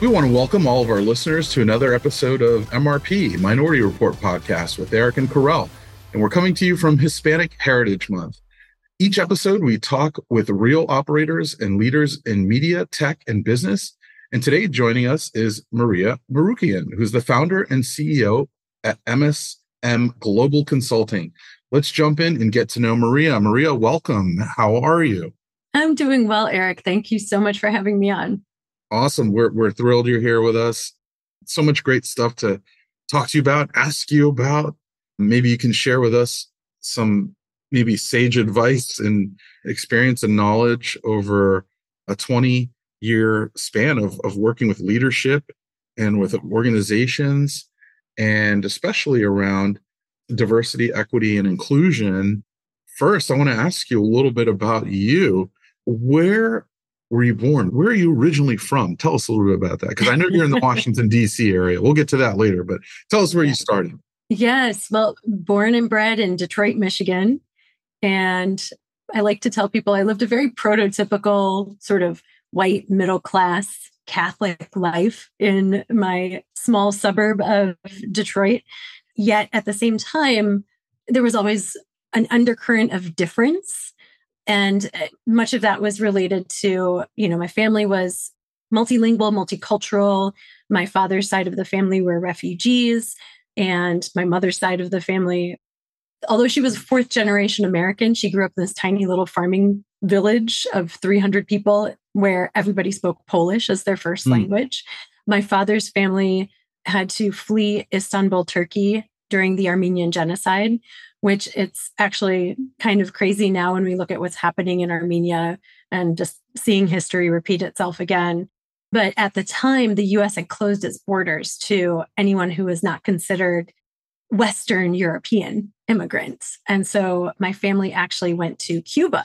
We want to welcome all of our listeners to another episode of MRP, Minority Report podcast with Erik and Kerel. And we're coming to you from Hispanic Heritage Month. Each episode, we talk with real operators and leaders in media, tech, and business. And today, joining us is Maria Morukian, who's the founder and CEO at MSM Global Consulting. Let's jump in and get to know Maria. Maria, welcome. How are you? I'm doing well, Erik. Thank you so much for having me on. Awesome. We're, we're thrilled you're here with us. So much great stuff to talk to you about, ask you about. Maybe you can share with us some maybe sage advice and experience and knowledge over a 20 year span of, of working with leadership and with organizations, and especially around diversity, equity, and inclusion. First, I want to ask you a little bit about you. Where were you born? Where are you originally from? Tell us a little bit about that because I know you're in the Washington, D.C. area. We'll get to that later, but tell us where you started. Yes. Well, born and bred in Detroit, Michigan. And I like to tell people I lived a very prototypical sort of white middle class Catholic life in my small suburb of Detroit. Yet at the same time, there was always an undercurrent of difference and uh, much of that was related to, you know, my family was multilingual, multicultural. My father's side of the family were refugees, and my mother's side of the family, although she was fourth generation American, she grew up in this tiny little farming village of 300 people where everybody spoke Polish as their first mm. language. My father's family had to flee Istanbul, Turkey during the Armenian genocide, which it's actually kind of crazy now when we look at what's happening in Armenia and just seeing history repeat itself again. But at the time, the US had closed its borders to anyone who was not considered Western European immigrants. And so my family actually went to Cuba.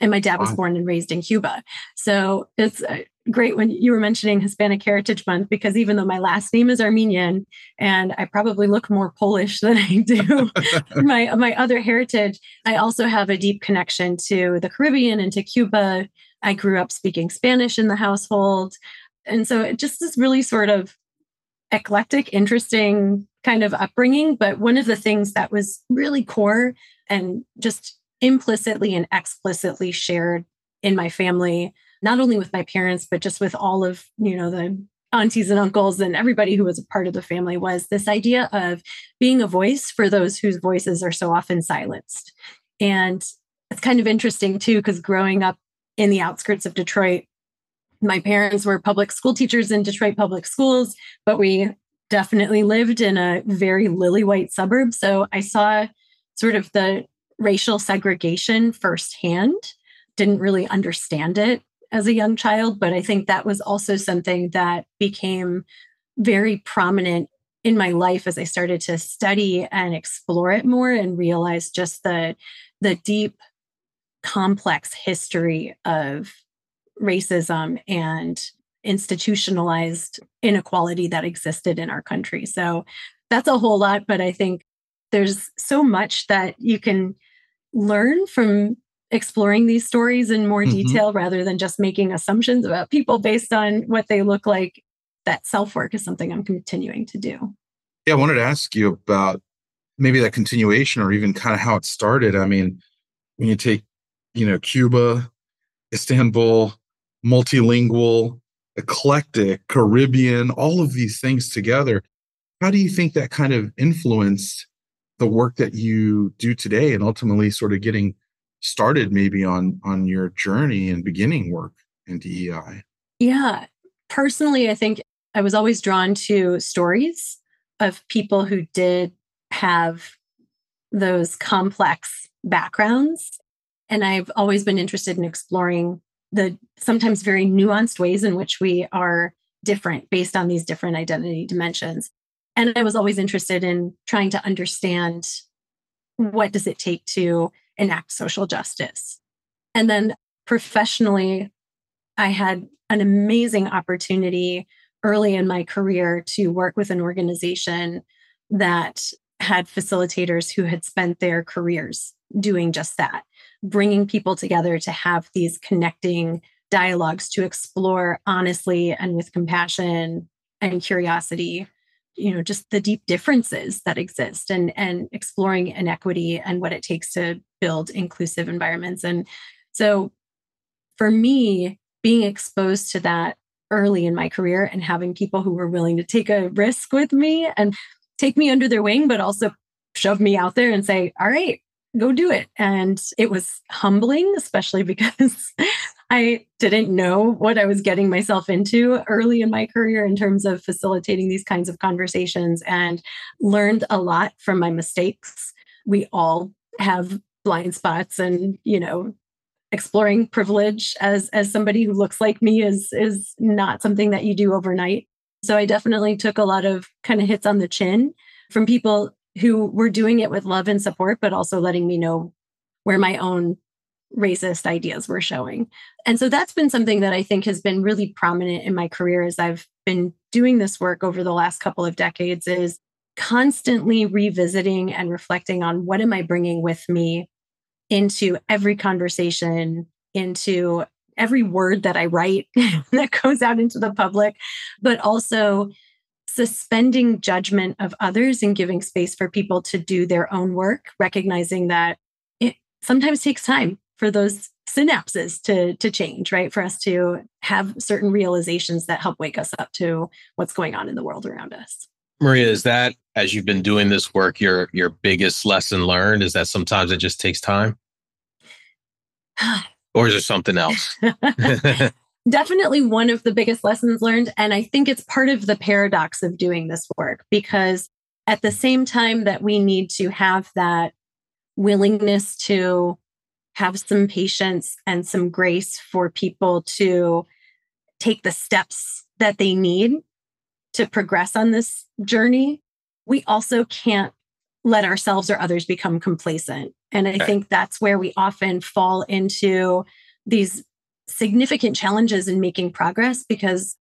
And my dad was born and raised in Cuba. So it's uh, great when you were mentioning Hispanic Heritage Month because even though my last name is Armenian and I probably look more Polish than I do my my other heritage, I also have a deep connection to the Caribbean and to Cuba. I grew up speaking Spanish in the household. And so it just is really sort of eclectic, interesting kind of upbringing. But one of the things that was really core and just implicitly and explicitly shared in my family not only with my parents, but just with all of, you know, the aunties and uncles and everybody who was a part of the family was this idea of being a voice for those whose voices are so often silenced. And it's kind of interesting too, because growing up in the outskirts of Detroit, my parents were public school teachers in Detroit public schools, but we definitely lived in a very lily white suburb. So I saw sort of the racial segregation firsthand, didn't really understand it as a young child, but I think that was also something that became very prominent in my life as I started to study and explore it more and realize just the the deep complex history of racism and institutionalized inequality that existed in our country. So that's a whole lot, but I think there's so much that you can learn from exploring these stories in more mm-hmm. detail rather than just making assumptions about people based on what they look like. That self work is something I'm continuing to do. Yeah, I wanted to ask you about maybe that continuation or even kind of how it started. I mean, when you take, you know, Cuba, Istanbul, multilingual, eclectic, Caribbean, all of these things together, how do you think that kind of influenced the work that you do today and ultimately sort of getting started maybe on on your journey and beginning work in DEI? Yeah, personally, I think I was always drawn to stories of people who did have those complex backgrounds. And I've always been interested in exploring the sometimes very nuanced ways in which we are different based on these different identity dimensions. And I was always interested in trying to understand what does it take to enact social justice. And then professionally, I had an amazing opportunity early in my career to work with an organization that had facilitators who had spent their careers doing just that, bringing people together to have these connecting dialogues to explore honestly and with compassion and curiosity you know just the deep differences that exist and and exploring inequity and what it takes to build inclusive environments. And so for me being exposed to that early in my career and having people who were willing to take a risk with me and take me under their wing but also shove me out there and say all right go do it. And it was humbling especially because I didn't know what I was getting myself into early in my career in terms of facilitating these kinds of conversations and learned a lot from my mistakes. We all have blind spots and, you know, exploring privilege as as somebody who looks like me is is not something that you do overnight. So I definitely took a lot of kind of hits on the chin from people who were doing it with love and support but also letting me know where my own racist ideas were showing. And so that's been something that I think has been really prominent in my career as I've been doing this work over the last couple of decades is constantly revisiting and reflecting on what am I bringing with me into every conversation, into every word that I write that goes out into the public, but also suspending judgment of others and giving space for people to do their own work, recognizing that it sometimes takes time for those synapses to to change right? For us to have certain realizations that help wake us up to what's going on in the world around us. Maria is that as you've been doing this work your your biggest lesson learned? Is that sometimes it just takes time? Or is there something else? Definitely one of the biggest lessons learned and i think it's part of the paradox of doing this work because at the same time that we need to have that willingness to have some patience and some grace for people to take the steps that they need to progress on this journey. We also can't let ourselves or others become complacent. And I think that's where we often fall into these significant challenges in making progress because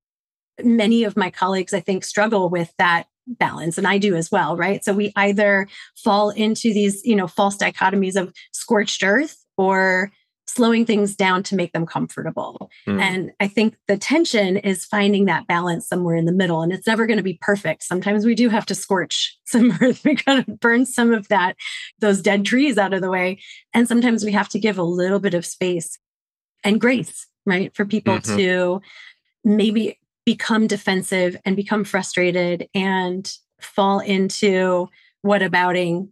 many of my colleagues, I think, struggle with that balance and I do as well, right? So we either fall into these, you know, false dichotomies of scorched earth or slowing things down to make them comfortable. Mm. And I think the tension is finding that balance somewhere in the middle. And it's never going to be perfect. Sometimes we do have to scorch some earth. We got to burn some of that, those dead trees out of the way. And sometimes we have to give a little bit of space and grace, right? For people mm-hmm. to maybe become defensive and become frustrated and fall into what abouting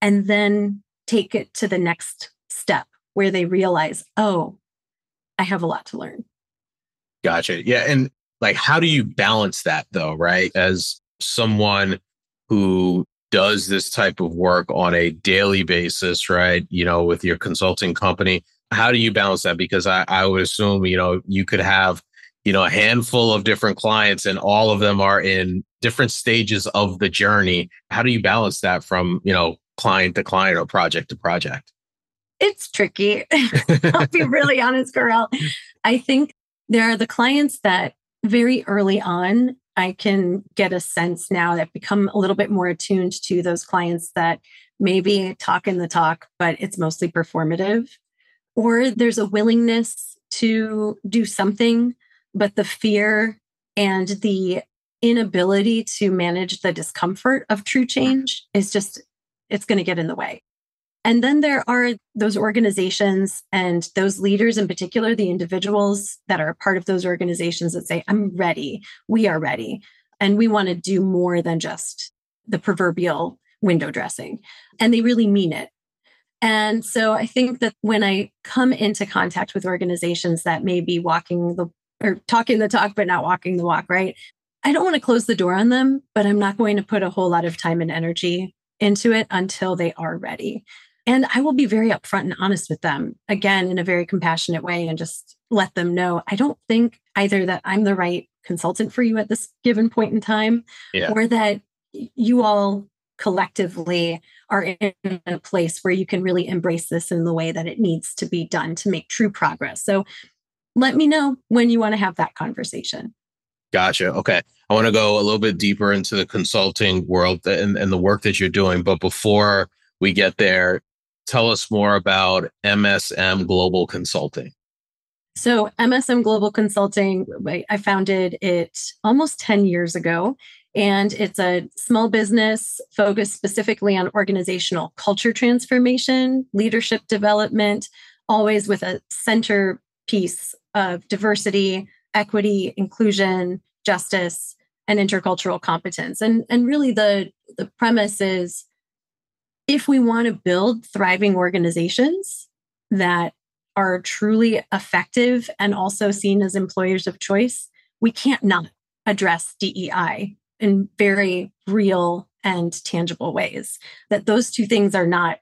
and then take it to the next step where they realize, oh, I have a lot to learn. Gotcha. Yeah. And like, how do you balance that though, right? As someone who does this type of work on a daily basis, right? You know, with your consulting company, how do you balance that? Because I, I would assume, you know, you could have, you know, a handful of different clients and all of them are in different stages of the journey. How do you balance that from, you know, client to client or project to project? It's tricky. I'll be really honest, Kerel. I think there are the clients that very early on, I can get a sense now that become a little bit more attuned to those clients that maybe talk in the talk, but it's mostly performative. Or there's a willingness to do something, but the fear and the inability to manage the discomfort of true change is just, it's going to get in the way. And then there are those organizations and those leaders in particular, the individuals that are a part of those organizations that say, I'm ready, we are ready, and we want to do more than just the proverbial window dressing. And they really mean it. And so I think that when I come into contact with organizations that may be walking the or talking the talk, but not walking the walk, right? I don't want to close the door on them, but I'm not going to put a whole lot of time and energy into it until they are ready. And I will be very upfront and honest with them, again, in a very compassionate way, and just let them know I don't think either that I'm the right consultant for you at this given point in time, yeah. or that you all collectively are in a place where you can really embrace this in the way that it needs to be done to make true progress. So let me know when you want to have that conversation. Gotcha. Okay. I want to go a little bit deeper into the consulting world and, and the work that you're doing. But before we get there, tell us more about MSM Global Consulting. So, MSM Global Consulting, I founded it almost 10 years ago. And it's a small business focused specifically on organizational culture transformation, leadership development, always with a centerpiece of diversity, equity, inclusion, justice, and intercultural competence. And, and really the, the premise is if we want to build thriving organizations that are truly effective and also seen as employers of choice, we can't not address DEI in very real and tangible ways. That those two things are not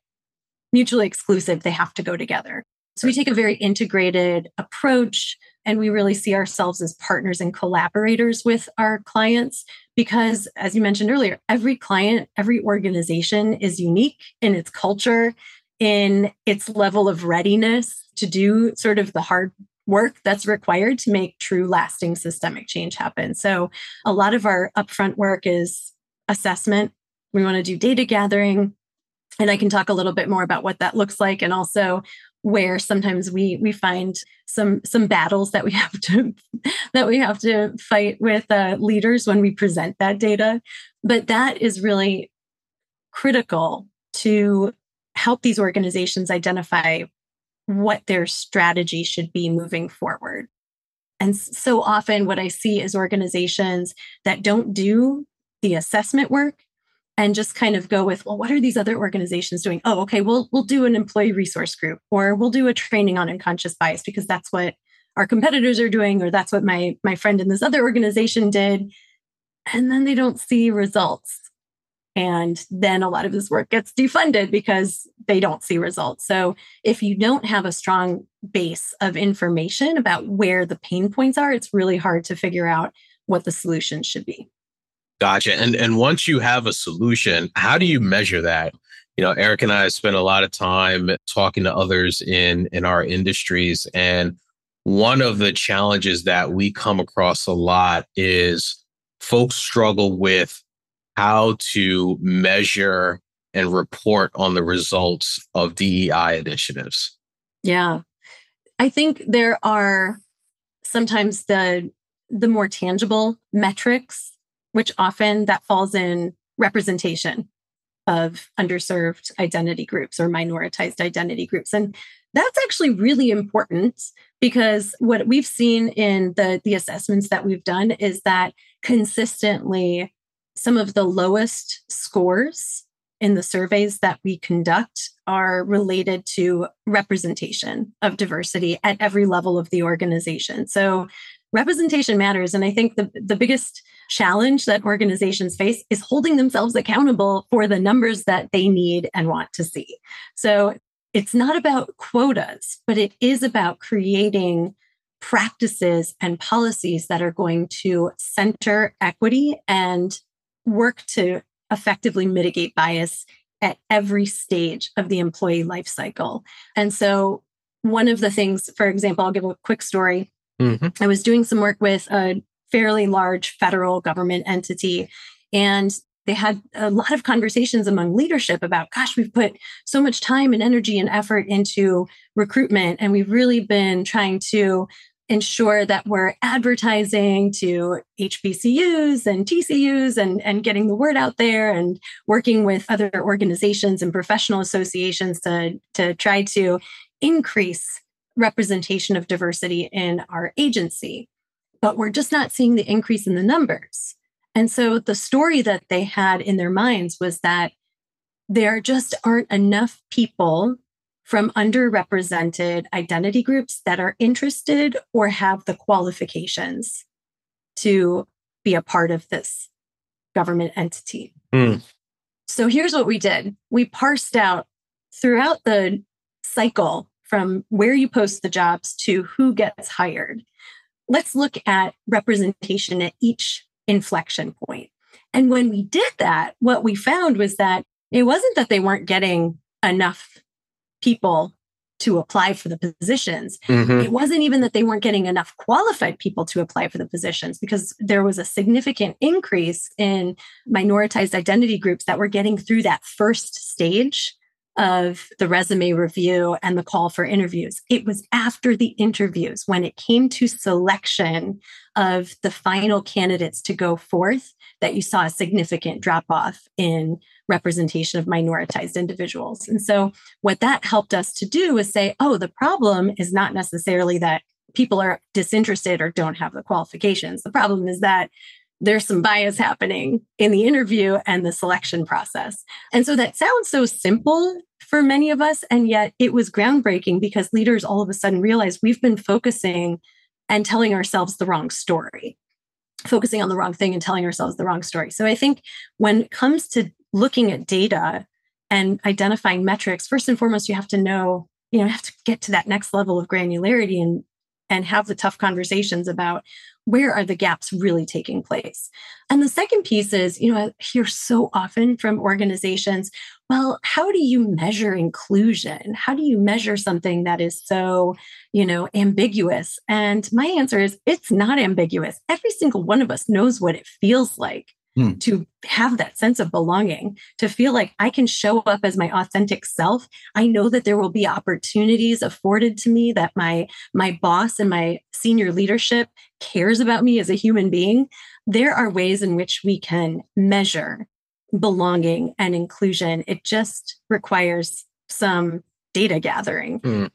mutually exclusive, they have to go together. So we take a very integrated approach and we really see ourselves as partners and collaborators with our clients because, as you mentioned earlier, every client, every organization is unique in its culture, in its level of readiness to do sort of the hard work that's required to make true lasting systemic change happen. So, a lot of our upfront work is assessment. We want to do data gathering. And I can talk a little bit more about what that looks like and also where sometimes we we find some some battles that we have to that we have to fight with uh, leaders when we present that data but that is really critical to help these organizations identify what their strategy should be moving forward. And so often, what I see is organizations that don't do the assessment work and just kind of go with, well, what are these other organizations doing? Oh, okay, we'll we'll do an employee resource group, or we'll do a training on unconscious bias because that's what our competitors are doing, or that's what my my friend in this other organization did. And then they don't see results. And then a lot of this work gets defunded because they don't see results. So if you don't have a strong base of information about where the pain points are, it's really hard to figure out what the solution should be. Gotcha. And and once you have a solution, how do you measure that? You know, Erik and I spent a lot of time talking to others in in our industries and one of the challenges that we come across a lot is folks struggle with how to measure and report on the results of DEI initiatives? Yeah. I think there are sometimes the the more tangible metrics which often that falls in representation of underserved identity groups or minoritized identity groups and that's actually really important because what we've seen in the the assessments that we've done is that consistently some of the lowest scores in the surveys that we conduct are related to representation of diversity at every level of the organization. So representation matters. And I think the, the biggest challenge that organizations face is holding themselves accountable for the numbers that they need and want to see. So it's not about quotas, but it is about creating practices and policies that are going to center equity and work to effectively mitigate bias at every stage of the employee life cycle. And so, one of the things, for example, I'll give a quick story. Mm-hmm. I was doing some work with a fairly large federal government entity, and they had a lot of conversations among leadership about, gosh, we've put so much time and energy and effort into recruitment, and we've really been trying to ensure that we're advertising to HBCUs and TCUs and, and getting the word out there and working with other organizations and professional associations to, to try to increase representation of diversity in our agency. But we're just not seeing the increase in the numbers. And so the story that they had in their minds was that there just aren't enough people from underrepresented identity groups that are interested or have the qualifications to be a part of this government entity. Mm. So here's what we did we parsed out throughout the cycle from where you post the jobs to who gets hired. Let's look at representation at each inflection point. And when we did that, what we found was that it wasn't that they weren't getting enough people to apply for the positions. Mm-hmm. It wasn't even that they weren't getting enough qualified people to apply for the positions because there was a significant increase in minoritized identity groups that were getting through that first stage of the resume review and the call for interviews. It was after the interviews when it came to selection of the final candidates to go forth that you saw a significant drop off in representation of minoritized individuals. And so, what that helped us to do is say, oh, the problem is not necessarily that people are disinterested or don't have the qualifications. The problem is that there's some bias happening in the interview and the selection process. And so that sounds so simple for many of us. And yet it was groundbreaking because leaders all of a sudden realized we've been focusing and telling ourselves the wrong story, focusing on the wrong thing and telling ourselves the wrong story. So I think when it comes to looking at data and identifying metrics, first and foremost, you have to know, you know, have to get to that next level of granularity and and have the tough conversations about where are the gaps really taking place? And the second piece is, you know, I hear so often from organizations, well, how do you measure inclusion? How do you measure something that is so, you know, ambiguous? And my answer is it's not ambiguous. Every single one of us knows what it feels like hmm. to have that sense of belonging, to feel like I can show up as my authentic self. I know that there will be opportunities afforded to me that my my boss and my senior leadership cares about me as a human being. There are ways in which we can measure belonging and inclusion. It just requires some data gathering. Hmm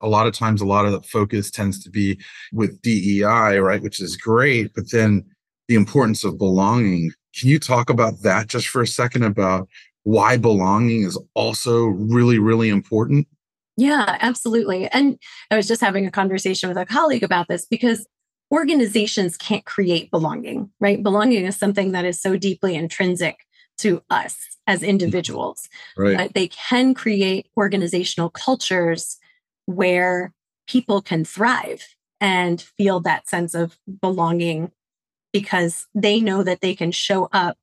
a lot of times a lot of the focus tends to be with DEI, right, which is great, but then the importance of belonging. Can you talk about that just for a second about why belonging is also really, really important? Yeah, absolutely. And I was just having a conversation with a colleague about this because organizations can't create belonging, right? Belonging is something that is so deeply intrinsic to us as mm-hmm. individuals. Right. But they can create organizational cultures where people can thrive and feel that sense of belonging because they know that they can show up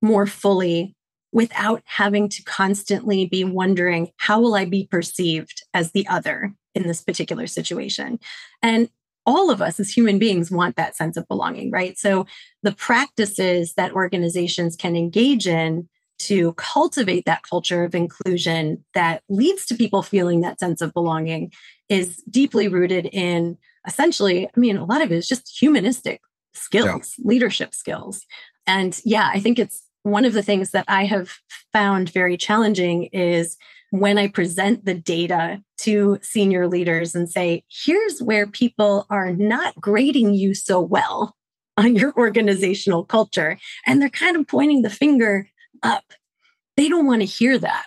more fully without having to constantly be wondering, how will I be perceived as the other in this particular situation? And all of us as human beings want that sense of belonging, right? So the practices that organizations can engage in to cultivate that culture of inclusion that leads to people feeling that sense of belonging is deeply rooted in essentially, I mean, a lot of it is just humanistic skills, yeah. leadership skills. And yeah, I think it's one of the things that I have found very challenging is when I present the data to senior leaders and say, here's where people are not grading you so well on your organizational culture. And they're kind of pointing the finger up. They don't want to hear that.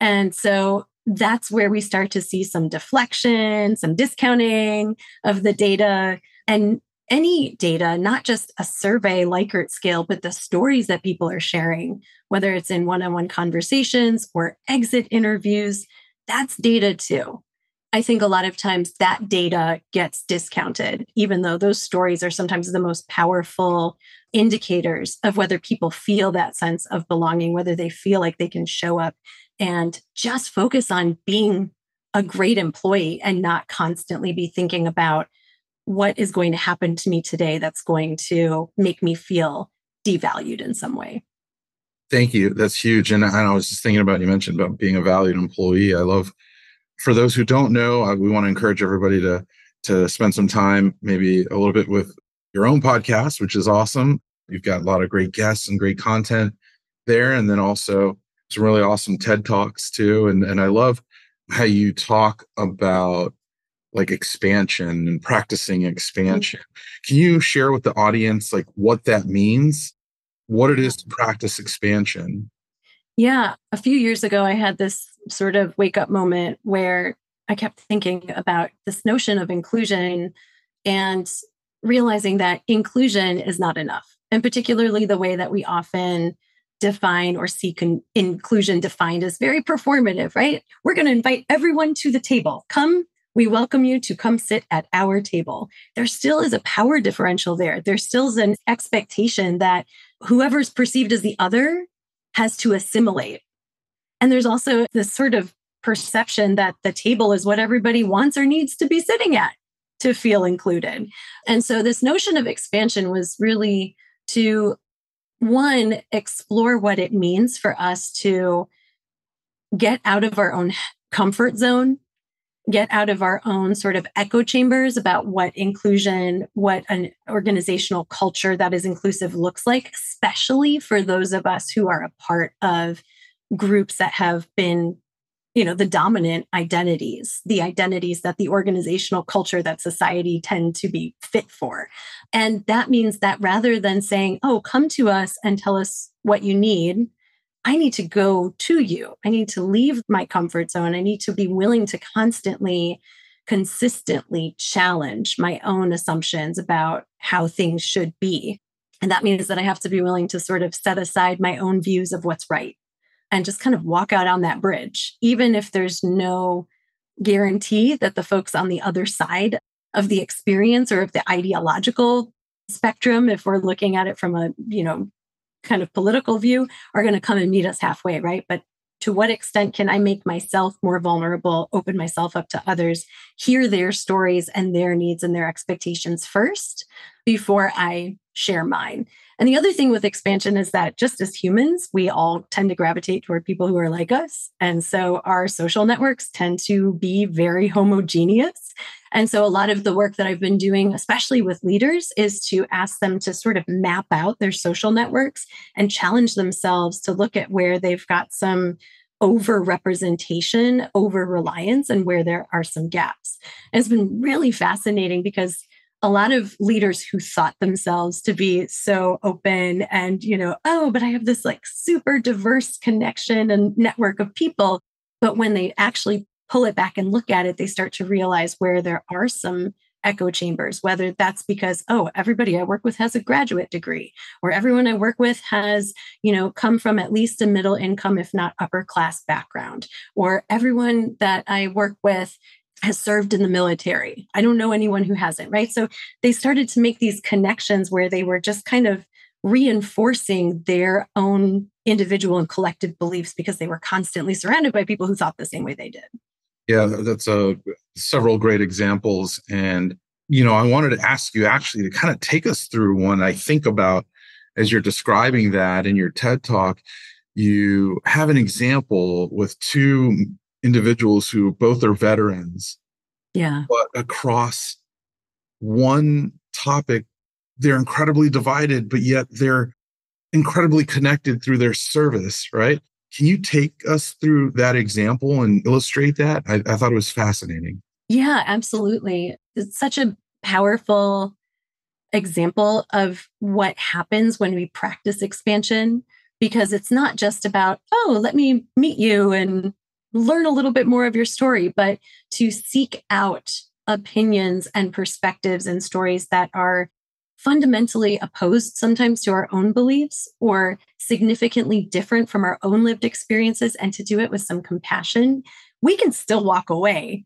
And so that's where we start to see some deflection, some discounting of the data. And any data, not just a survey Likert scale, but the stories that people are sharing, whether it's in one on one conversations or exit interviews, that's data too. I think a lot of times that data gets discounted, even though those stories are sometimes the most powerful indicators of whether people feel that sense of belonging, whether they feel like they can show up and just focus on being a great employee and not constantly be thinking about what is going to happen to me today that's going to make me feel devalued in some way. Thank you. That's huge. And I was just thinking about you mentioned about being a valued employee. I love for those who don't know, we want to encourage everybody to to spend some time, maybe a little bit with your own podcast, which is awesome. You've got a lot of great guests and great content there, and then also some really awesome TED talks too. And and I love how you talk about like expansion and practicing mm-hmm. expansion. Can you share with the audience like what that means? What it is to practice expansion? Yeah, a few years ago I had this sort of wake up moment where I kept thinking about this notion of inclusion and realizing that inclusion is not enough. And particularly the way that we often define or see con- inclusion defined as very performative, right? We're going to invite everyone to the table. Come we welcome you to come sit at our table. There still is a power differential there. There still is an expectation that whoever's perceived as the other has to assimilate. And there's also this sort of perception that the table is what everybody wants or needs to be sitting at to feel included. And so this notion of expansion was really to one, explore what it means for us to get out of our own comfort zone, get out of our own sort of echo chambers about what inclusion, what an organizational culture that is inclusive looks like, especially for those of us who are a part of groups that have been you know the dominant identities the identities that the organizational culture that society tend to be fit for. And that means that rather than saying oh come to us and tell us what you need i need to go to you. I need to leave my comfort zone. I need to be willing to constantly consistently challenge my own assumptions about how things should be. And that means that i have to be willing to sort of set aside my own views of what's right and just kind of walk out on that bridge, even if there's no guarantee that the folks on the other side of the experience or of the ideological spectrum, if we're looking at it from a, you know, kind of political view, are going to come and meet us halfway, right? But to what extent can I make myself more vulnerable, open myself up to others, hear their stories and their needs and their expectations first before I share mine? And the other thing with expansion is that just as humans, we all tend to gravitate toward people who are like us. And so our social networks tend to be very homogeneous. And so a lot of the work that I've been doing, especially with leaders, is to ask them to sort of map out their social networks and challenge themselves to look at where they've got some over representation, over reliance, and where there are some gaps. And it's been really fascinating because a lot of leaders who thought themselves to be so open and, you know, oh, but I have this like super diverse connection and network of people. But when they actually pull it back and look at it, they start to realize where there are some echo chambers, whether that's because, oh, everybody I work with has a graduate degree, or everyone I work with has, you know, come from at least a middle income, if not upper class background, or everyone that I work with has served in the military. I don't know anyone who hasn't, right? So they started to make these connections where they were just kind of reinforcing their own individual and collective beliefs because they were constantly surrounded by people who thought the same way they did. Yeah, that's a several great examples and you know, I wanted to ask you actually to kind of take us through one I think about as you're describing that in your TED talk you have an example with two individuals who both are veterans. Yeah. But across one topic, they're incredibly divided, but yet they're incredibly connected through their service, right? Can you take us through that example and illustrate that? I, I thought it was fascinating. Yeah, absolutely. It's such a powerful example of what happens when we practice expansion because it's not just about, oh, let me meet you and learn a little bit more of your story, but to seek out opinions and perspectives and stories that are fundamentally opposed sometimes to our own beliefs or significantly different from our own lived experiences and to do it with some compassion, we can still walk away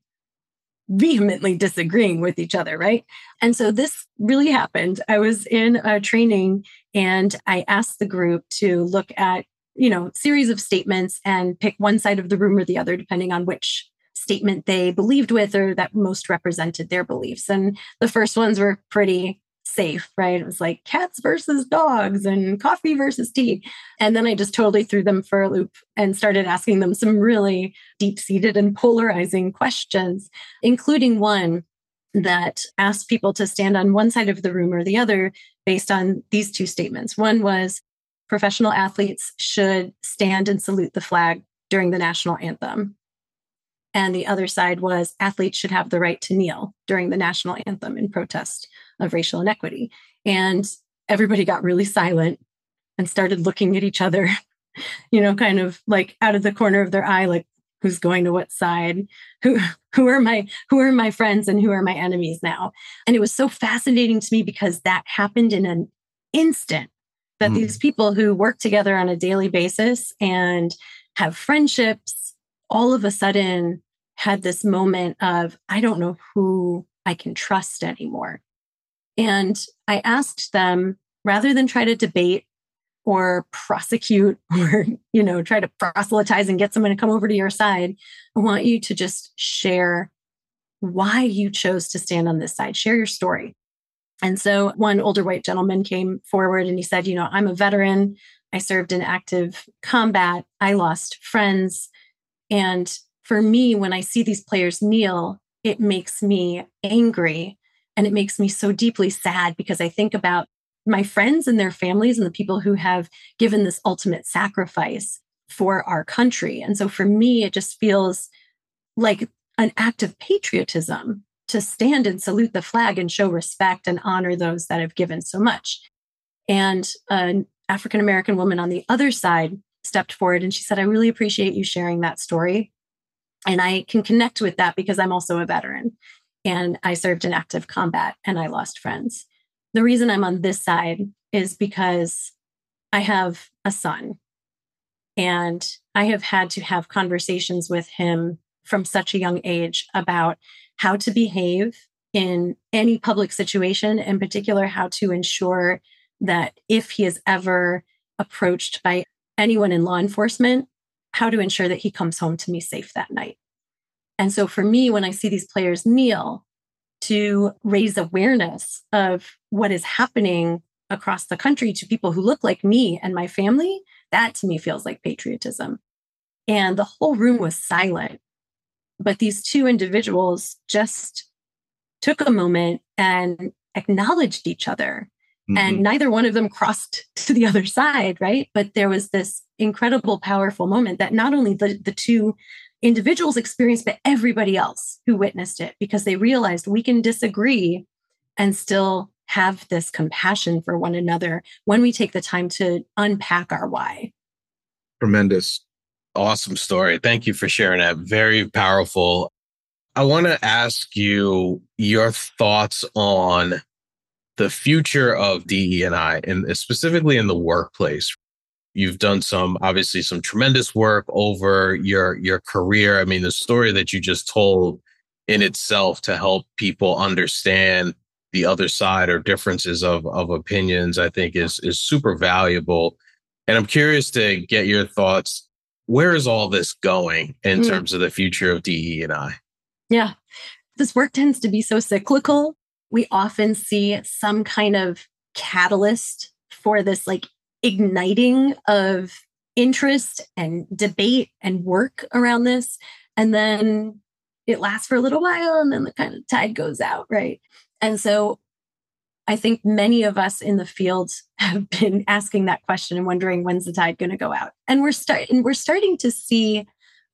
vehemently disagreeing with each other, right? And so this really happened. I was in a training and I asked the group to look at you know, series of statements and pick one side of the room or the other, depending on which statement they believed with or that most represented their beliefs. And the first ones were pretty safe, right? It was like cats versus dogs and coffee versus tea. And then I just totally threw them for a loop and started asking them some really deep seated and polarizing questions, including one that asked people to stand on one side of the room or the other based on these two statements. One was, professional athletes should stand and salute the flag during the national anthem. And the other side was athletes should have the right to kneel during the national anthem in protest of racial inequity. And everybody got really silent and started looking at each other, you know, kind of like out of the corner of their eye, like who's going to what side, who who are my who are my friends and who are my enemies now. And it was so fascinating to me because that happened in an instant that mm. these people who work together on a daily basis and have friendships all of a sudden had this moment of, I don't know who I can trust anymore. And I asked them rather than try to debate or prosecute or you know try to proselytize and get someone to come over to your side i want you to just share why you chose to stand on this side share your story and so one older white gentleman came forward and he said, You know, I'm a veteran. I served in active combat. I lost friends. And for me, when I see these players kneel, it makes me angry and it makes me so deeply sad because I think about my friends and their families and the people who have given this ultimate sacrifice for our country. And so for me, it just feels like an act of patriotism to stand and salute the flag and show respect and honor those that have given so much. And an African American woman on the other side stepped forward and she said, I really appreciate you sharing that story. And I can connect with that because I'm also a veteran and I served in active combat and I lost friends. The reason I'm on this side is because I have a son and I have had to have conversations with him from such a young age about how to behave in any public situation, in particular, how to ensure that if he is ever approached by anyone in law enforcement, how to ensure that he comes home to me safe that night. And so for me, when I see these players kneel to raise awareness of what is happening across the country to people who look like me and my family, that to me feels like patriotism. And the whole room was silent. But these two individuals just took a moment and acknowledged each other. Mm-hmm. And neither one of them crossed to the other side, right? But there was this incredible, powerful moment that not only the, the two individuals experienced, but everybody else who witnessed it, because they realized we can disagree and still have this compassion for one another when we take the time to unpack our why. Tremendous. Awesome story. Thank you for sharing that. Very powerful. I want to ask you your thoughts on the future of DE and I, and specifically in the workplace. You've done some, obviously, some tremendous work over your your career. I mean, the story that you just told in itself to help people understand the other side or differences of of opinions, I think is is super valuable. And I'm curious to get your thoughts. Where is all this going in mm. terms of the future of DE and I? Yeah. This work tends to be so cyclical. We often see some kind of catalyst for this like igniting of interest and debate and work around this. And then it lasts for a little while and then the kind of tide goes out, right? And so I think many of us in the field have been asking that question and wondering when's the tide going to go out. And we're starting we're starting to see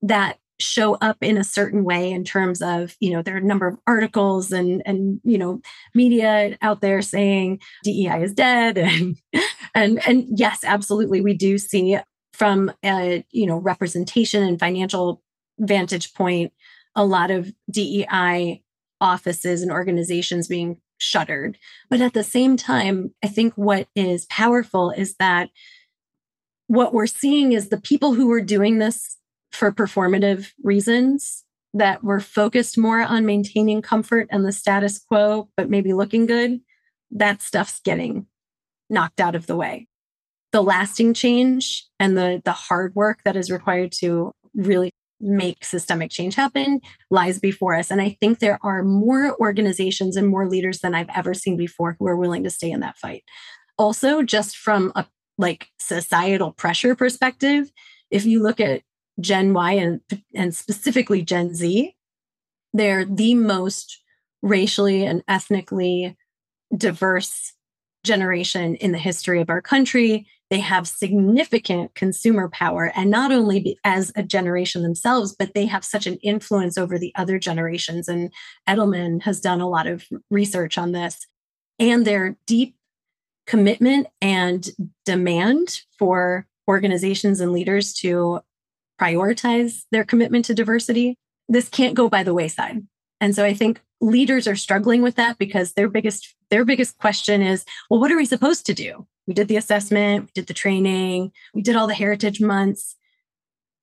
that show up in a certain way in terms of you know there are a number of articles and and you know media out there saying DEI is dead and and and yes absolutely we do see from a you know representation and financial vantage point a lot of DEI offices and organizations being shuttered. But at the same time, I think what is powerful is that what we're seeing is the people who were doing this for performative reasons that were focused more on maintaining comfort and the status quo, but maybe looking good, that stuff's getting knocked out of the way. The lasting change and the, the hard work that is required to really make systemic change happen lies before us. And I think there are more organizations and more leaders than I've ever seen before who are willing to stay in that fight. Also, just from a like societal pressure perspective, if you look at Gen Y and, and specifically Gen Z, they're the most racially and ethnically diverse generation in the history of our country. They have significant consumer power, and not only as a generation themselves, but they have such an influence over the other generations. And Edelman has done a lot of research on this. And their deep commitment and demand for organizations and leaders to prioritize their commitment to diversity, this can't go by the wayside. And so I think leaders are struggling with that because their biggest their biggest question is, well, what are we supposed to do? We did the assessment, we did the training, we did all the heritage months.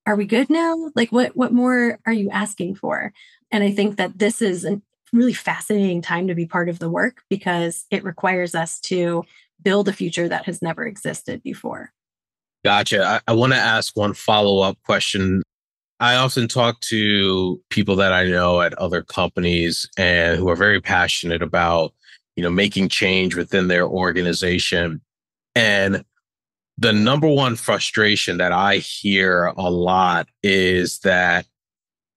Are we good now? Like what what more are you asking for? And I think that this is a really fascinating time to be part of the work because it requires us to build a future that has never existed before. Gotcha. I, I want to ask one follow up question. I often talk to people that I know at other companies and who are very passionate about, you know, making change within their organization. And the number one frustration that I hear a lot is that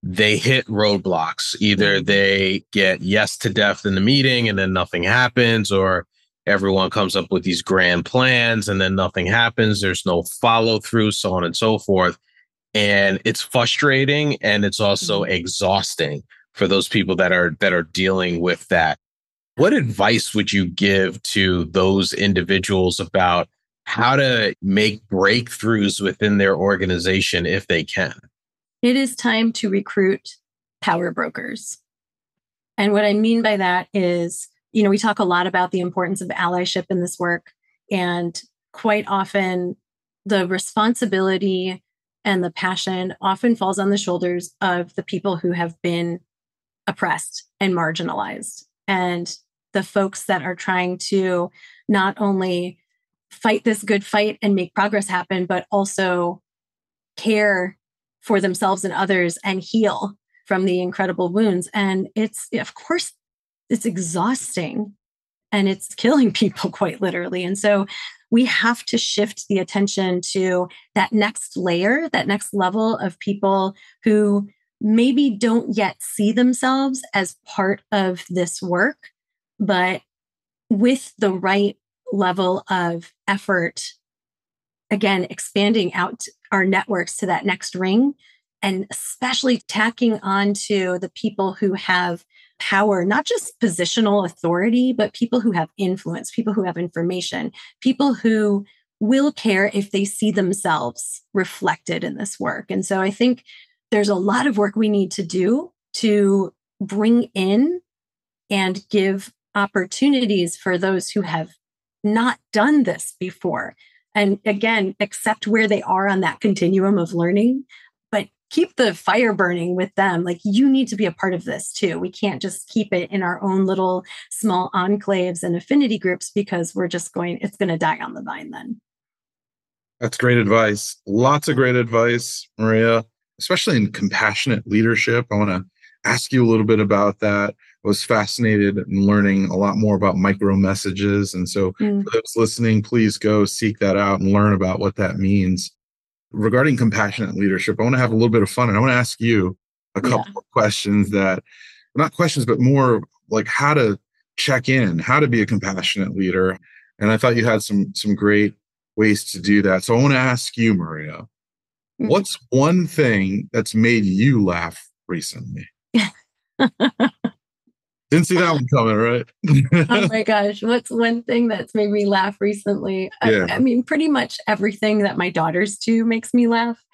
they hit roadblocks. Either mm-hmm. they get yes to death in the meeting and then nothing happens, or everyone comes up with these grand plans and then nothing happens. There's no follow through, so on and so forth. And it's frustrating and it's also mm-hmm. exhausting for those people that are that are dealing with that. What advice would you give to those individuals about how to make breakthroughs within their organization if they can? It is time to recruit power brokers. And what I mean by that is, you know, we talk a lot about the importance of allyship in this work. And quite often, the responsibility and the passion often falls on the shoulders of the people who have been oppressed and marginalized. And the folks that are trying to not only fight this good fight and make progress happen, but also care for themselves and others and heal from the incredible wounds. And it's, of course, it's exhausting and it's killing people quite literally. And so we have to shift the attention to that next layer, that next level of people who maybe don't yet see themselves as part of this work, but with the right level of effort, again, expanding out our networks to that next ring, and especially tacking onto the people who have power, not just positional authority, but people who have influence, people who have information, people who will care if they see themselves reflected in this work. And so I think there's a lot of work we need to do to bring in and give opportunities for those who have not done this before. And again, accept where they are on that continuum of learning, but keep the fire burning with them. Like you need to be a part of this too. We can't just keep it in our own little small enclaves and affinity groups because we're just going, it's going to die on the vine then. That's great advice. Lots of great advice, Maria, especially in compassionate leadership. I want to ask you a little bit about that was fascinated and learning a lot more about micro messages. And so, mm. for those listening, please go seek that out and learn about what that means. Regarding compassionate leadership, I want to have a little bit of fun and I want to ask you a couple yeah. of questions that, not questions, but more like how to check in, how to be a compassionate leader. And I thought you had some some great ways to do that. So I want to ask you, Maria, mm-hmm. what's one thing that's made you laugh recently? Didn't see that one coming, right? oh my gosh. What's one thing that's made me laugh recently? Yeah. I, I, mean, pretty much everything that my daughters do makes me laugh.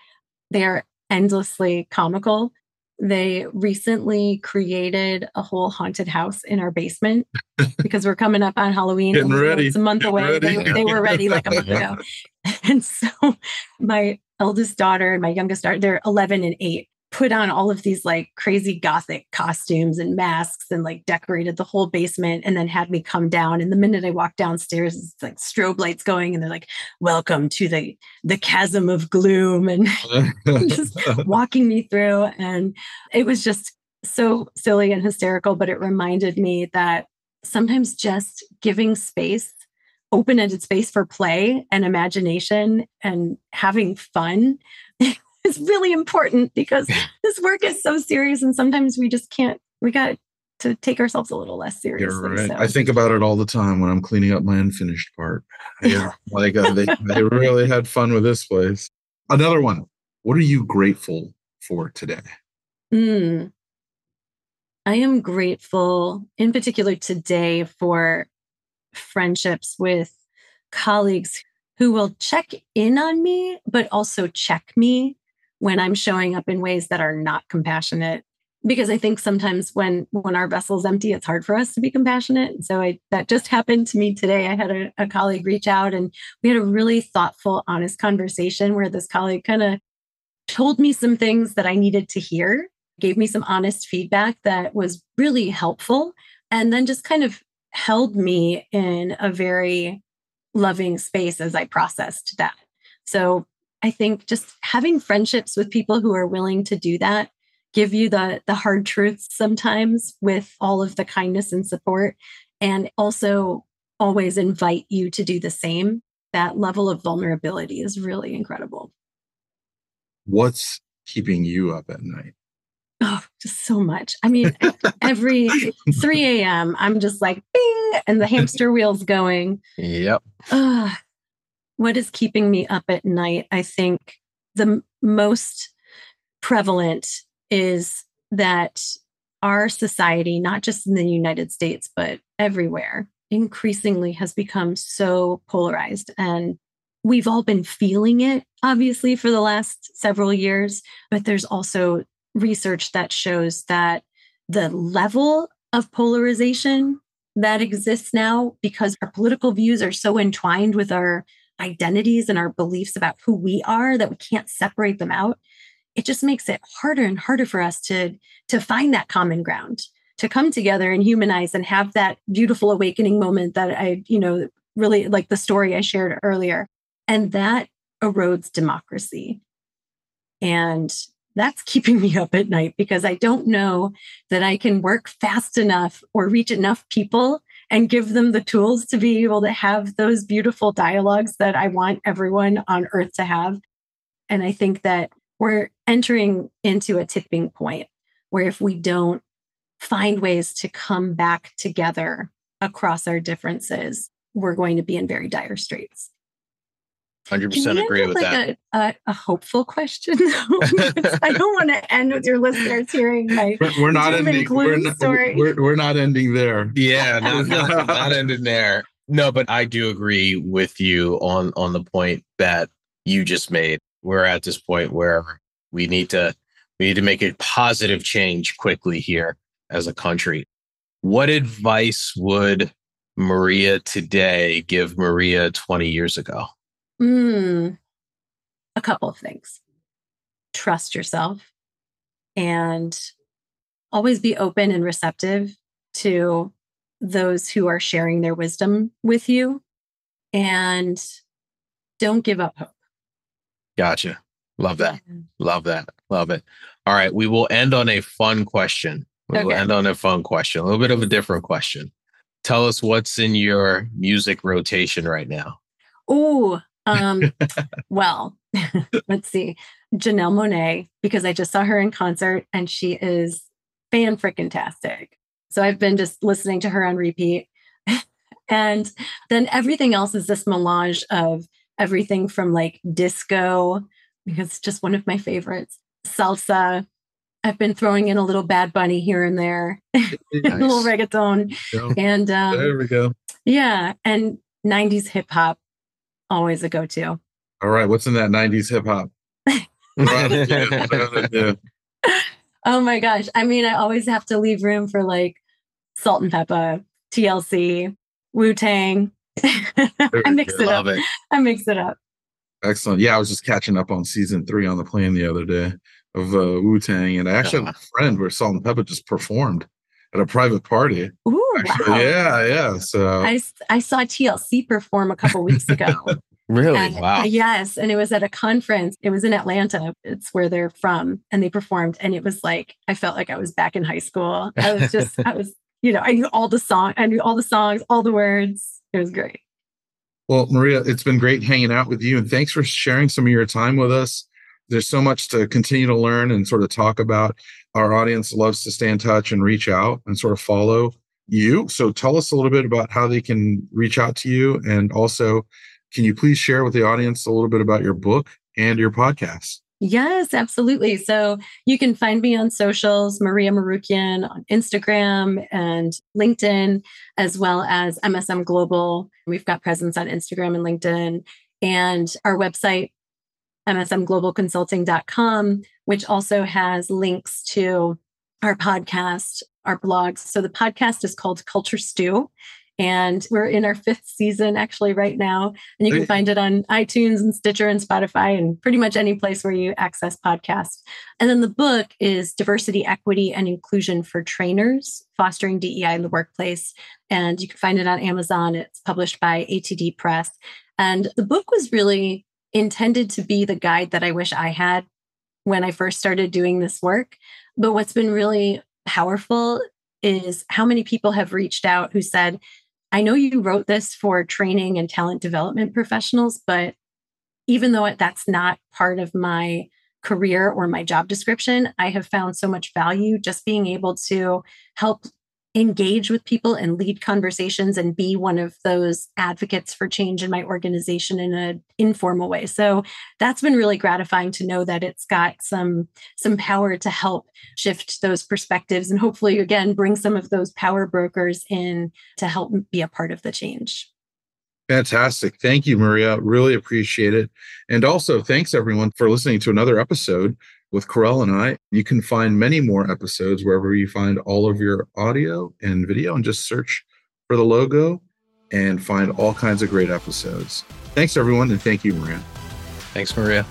They're endlessly comical. They recently created a whole haunted house in our basement because we're coming up on Halloween. Getting ready. It's a month Getting away. They, they, were ready like a month ago. And so my eldest daughter and my youngest daughter, they're 11 and 8 put on all of these like crazy gothic costumes and masks and like decorated the whole basement and then had me come down. And the minute i walked downstairs it's like strobe lights going and they're like welcome to the the chasm of gloom and just walking me through. And it was just so silly and hysterical but it reminded me that sometimes just giving space open-ended space for play and imagination and having fun is really important because this work is so serious and sometimes we just can't we got to take ourselves a little less seriously. Right. So. I think about it all the time when I'm cleaning up my unfinished part. Yeah, like uh, they, they really had fun with this place. Another one. What are you grateful for today? Mm. I am grateful, in particular today, for friendships with colleagues who will check in on me, but also check me when I'm showing up in ways that are not compassionate. Because I think sometimes when when our vessel's empty, it's hard for us to be compassionate. So I that just happened to me today. I had a, a colleague reach out and we had a really thoughtful, honest conversation where this colleague kind of told me some things that I needed to hear, gave me some honest feedback that was really helpful, and then just kind of held me in a very loving space as I processed that. So I think just having friendships with people who are willing to do that, give you the the hard truths sometimes with all of the kindness and support and also always invite you to do the same. that level of vulnerability is really incredible. What's keeping you up at night? Oh, just so much. I mean, every 3 a.m., I'm just like, bing, and the hamster wheel's going. Yep. Uh, what is keeping me up at night? I think the most prevalent is that our society, not just in the United States, but everywhere, increasingly has become so polarized. And we've all been feeling it, obviously, for the last several years. But there's also research that shows that the level of polarization that exists now, because our political views are so entwined with our identities and our beliefs about who we are that we can't separate them out it just makes it harder and harder for us to to find that common ground to come together and humanize and have that beautiful awakening moment that i you know really like the story i shared earlier. And that erodes democracy. And that's keeping me up at night because i don't know that i can work fast enough or reach enough people and give them the tools to be able to have those beautiful dialogues that i want everyone on earth to have and i think that we're entering into a tipping point where if we don't find ways to come back together across our differences, we're going to be in very dire straits. 100% agree with like that. A, a, a, hopeful question. I don't want to end with your listeners hearing my we're not ending we're not, story. We're, we're not ending there. Yeah, not, not, not ending there. No, but I do agree with you on on the point that you just made we're at this point where we need to we need to make a positive change quickly here as a country. What advice would Maria today give Maria 20 years ago? Mm, a couple of things. Trust yourself and always be open and receptive to those who are sharing their wisdom with you and don't give up hope. Gotcha. Love that. Love that. Love it. All right. We will end on a fun question. We will end on a fun question, a little bit of a different question. Tell us what's in your music rotation right now. Oh, um, well, let's see. Janelle Monáe, because I just saw her in concert and she is fan freaking tastic. So I've been just listening to her on repeat. and then everything else is this melange of everything from like disco, because it's just one of my favorites, salsa. I've been throwing in a little Bad Bunny here and there, nice. a little reggaeton. And um, there we go. Yeah. And 90s hip hop, always a go to. All right. What's in that 90s hip hop? oh my gosh. I mean, I always have to leave room for like Salt-N-Pepa, TLC, Wu Tang, I mix it Love up. It. I mix it up. Excellent. Yeah, I was just catching up on season three on the plane the other day of uh, Wu Tang, and I actually have a friend where Salt-N-Pepa just performed at a private party. Ooh, actually, wow. Yeah, yeah. So I, I saw TLC perform a couple weeks ago. really? And, wow. Yes, and it was at a conference. It was in Atlanta. It's where they're from, and they performed, and it was like I felt like I was back in high school. I was just, I was, you know, I knew all the song, I knew all the songs, all the words. It was great. Well, Maria, it's been great hanging out with you and thanks for sharing some of your time with us. There's so much to continue to learn and sort of talk about. Our audience loves to stay in touch and reach out and sort of follow you. So tell us a little bit about how they can reach out to you. And also, can you please share with the audience a little bit about your book and your podcast? Yes, absolutely. So you can find me on socials, Maria Morukian on Instagram and LinkedIn, as well as MSM Global. We've got presence on Instagram and LinkedIn, and our website, msmglobalconsulting.com, which also has links to our podcast, our blogs. So the podcast is called Culture Stew. And we're in our fifth season actually right now. And you can find it on iTunes and Stitcher and Spotify and pretty much any place where you access podcasts. And then the book is Diversity, Equity, and Inclusion for Trainers, Fostering DEI in the Workplace. And you can find it on Amazon. It's published by ATD Press. And the book was really intended to be the guide that I wish I had when I first started doing this work. But what's been really powerful is how many people have reached out who said, I know you wrote this for training and talent development professionals, but even though that's not part of my career or my job description, I have found so much value just being able to help engage with people and lead conversations and be one of those advocates for change in my organization in an informal way so that's been really gratifying to know that it's got some some power to help shift those perspectives and hopefully again bring some of those power brokers in to help be a part of the change Fantastic. Thank you, Maria. Really appreciate it. And also, thanks everyone for listening to another episode with Kerel and I. You can find many more episodes wherever you find all of your audio and video and just search for the logo and find all kinds of great episodes. Thanks, everyone. And thank you, Maria. Thanks, Maria.